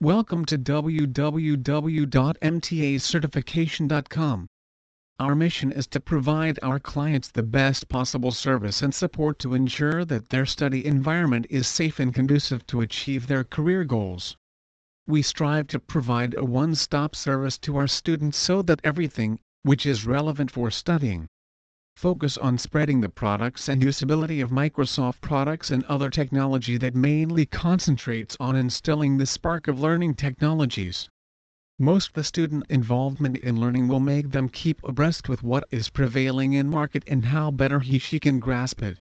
Welcome to www.mtacertification.com. Our mission is to provide our clients the best possible service and support to ensure that their study environment is safe and conducive to achieve their career goals. We strive to provide a one-stop service to our students so that everything, which is relevant for studying, focus on spreading the products and usability of Microsoft products and other technology that mainly concentrates on instilling the spark of learning technologies. Most the student involvement in learning will make them keep abreast with what is prevailing in market and how better he she can grasp it.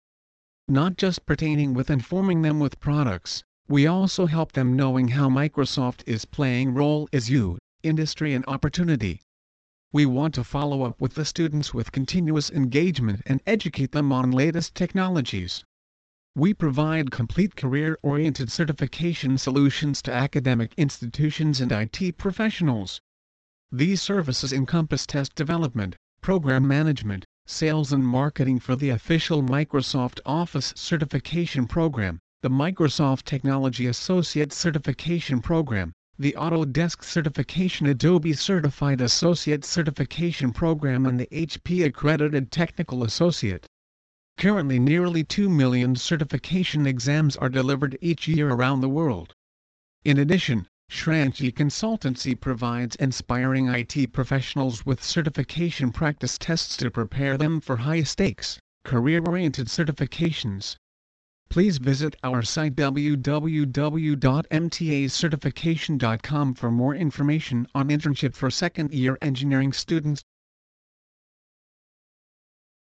Not just pertaining with informing them with products, we also help them knowing how Microsoft is playing role as you, industry and opportunity. We want to follow up with the students with continuous engagement and educate them on latest technologies. We provide complete career-oriented certification solutions to academic institutions and IT professionals. These services encompass test development, program management, sales and marketing for the official Microsoft Office certification program, the Microsoft Technology Associate Certification Program, the Autodesk Certification Adobe Certified Associate Certification Program and the HP Accredited Technical Associate. Currently nearly 2 million certification exams are delivered each year around the world. In addition, Shranchi Consultancy provides inspiring IT professionals with certification practice tests to prepare them for high-stakes, career-oriented certifications. Please visit our site www.mtacertification.com for more information on internship for second year engineering students.